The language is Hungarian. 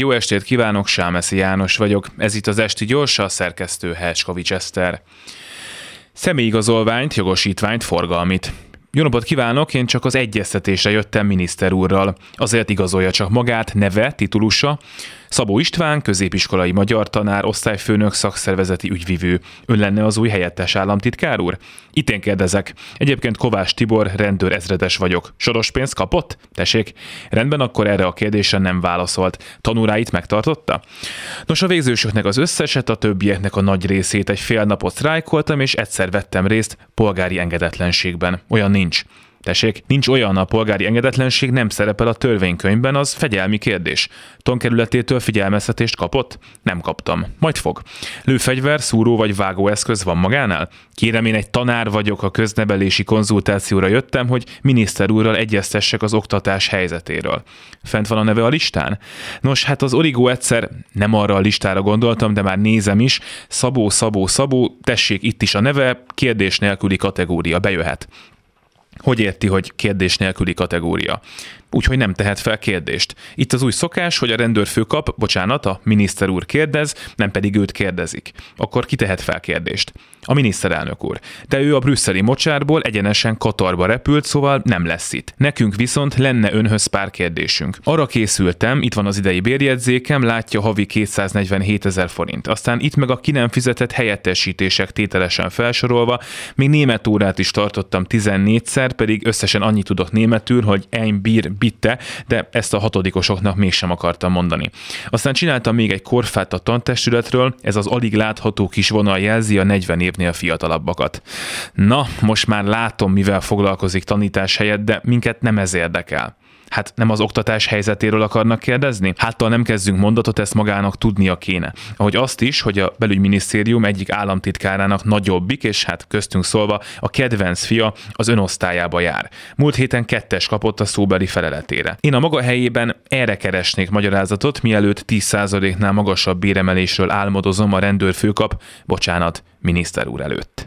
Jó estét kívánok, Sámeszi János vagyok. Ez itt az Esti Gyors, a szerkesztő Herskovics Eszter. Személyigazolványt, jogosítványt, forgalmit. Jó napot kívánok, én csak az egyeztetésre jöttem miniszter úrral. Azért igazolja csak magát, neve, titulusa, Szabó István, középiskolai magyar tanár, osztályfőnök, szakszervezeti ügyvivő. Ön lenne az új helyettes államtitkár úr? Itt én kérdezek. Egyébként Kovács Tibor, rendőr ezredes vagyok. Soros pénzt kapott? Tessék. Rendben, akkor erre a kérdésre nem válaszolt. Tanúráit megtartotta? Nos, a végzősöknek az összeset, a többieknek a nagy részét egy fél napot sztrájkoltam, és egyszer vettem részt polgári engedetlenségben. Olyan nincs. Tessék, nincs olyan a polgári engedetlenség, nem szerepel a törvénykönyvben, az fegyelmi kérdés. Tonkerületétől figyelmeztetést kapott? Nem kaptam. Majd fog. Lőfegyver, szúró vagy vágóeszköz van magánál? Kérem, én egy tanár vagyok, a köznevelési konzultációra jöttem, hogy miniszter úrral egyeztessek az oktatás helyzetéről. Fent van a neve a listán? Nos, hát az origó egyszer nem arra a listára gondoltam, de már nézem is. Szabó, Szabó, Szabó, tessék, itt is a neve, kérdés nélküli kategória, bejöhet. Hogy érti, hogy kérdés nélküli kategória? úgyhogy nem tehet fel kérdést. Itt az új szokás, hogy a rendőrfő kap, bocsánat, a miniszter úr kérdez, nem pedig őt kérdezik. Akkor ki tehet fel kérdést? A miniszterelnök úr. De ő a brüsszeli mocsárból egyenesen Katarba repült, szóval nem lesz itt. Nekünk viszont lenne önhöz pár kérdésünk. Arra készültem, itt van az idei bérjegyzékem, látja havi 247 ezer forint. Aztán itt meg a ki nem fizetett helyettesítések tételesen felsorolva, még német órát is tartottam 14-szer, pedig összesen annyit tudok németül, hogy ein Bier bitte, de ezt a hatodikosoknak mégsem akartam mondani. Aztán csináltam még egy korfát a tantestületről, ez az alig látható kis vonal jelzi a 40 évnél fiatalabbakat. Na, most már látom, mivel foglalkozik tanítás helyett, de minket nem ez érdekel. Hát nem az oktatás helyzetéről akarnak kérdezni? Háttal nem kezdünk mondatot, ezt magának tudnia kéne. Ahogy azt is, hogy a belügyminisztérium egyik államtitkárának nagyobbik, és hát köztünk szólva a kedvenc fia az önosztályába jár. Múlt héten kettes kapott a szóbeli feleletére. Én a maga helyében erre keresnék magyarázatot, mielőtt 10%-nál magasabb béremelésről álmodozom a rendőrfőkap, bocsánat, miniszter úr előtt.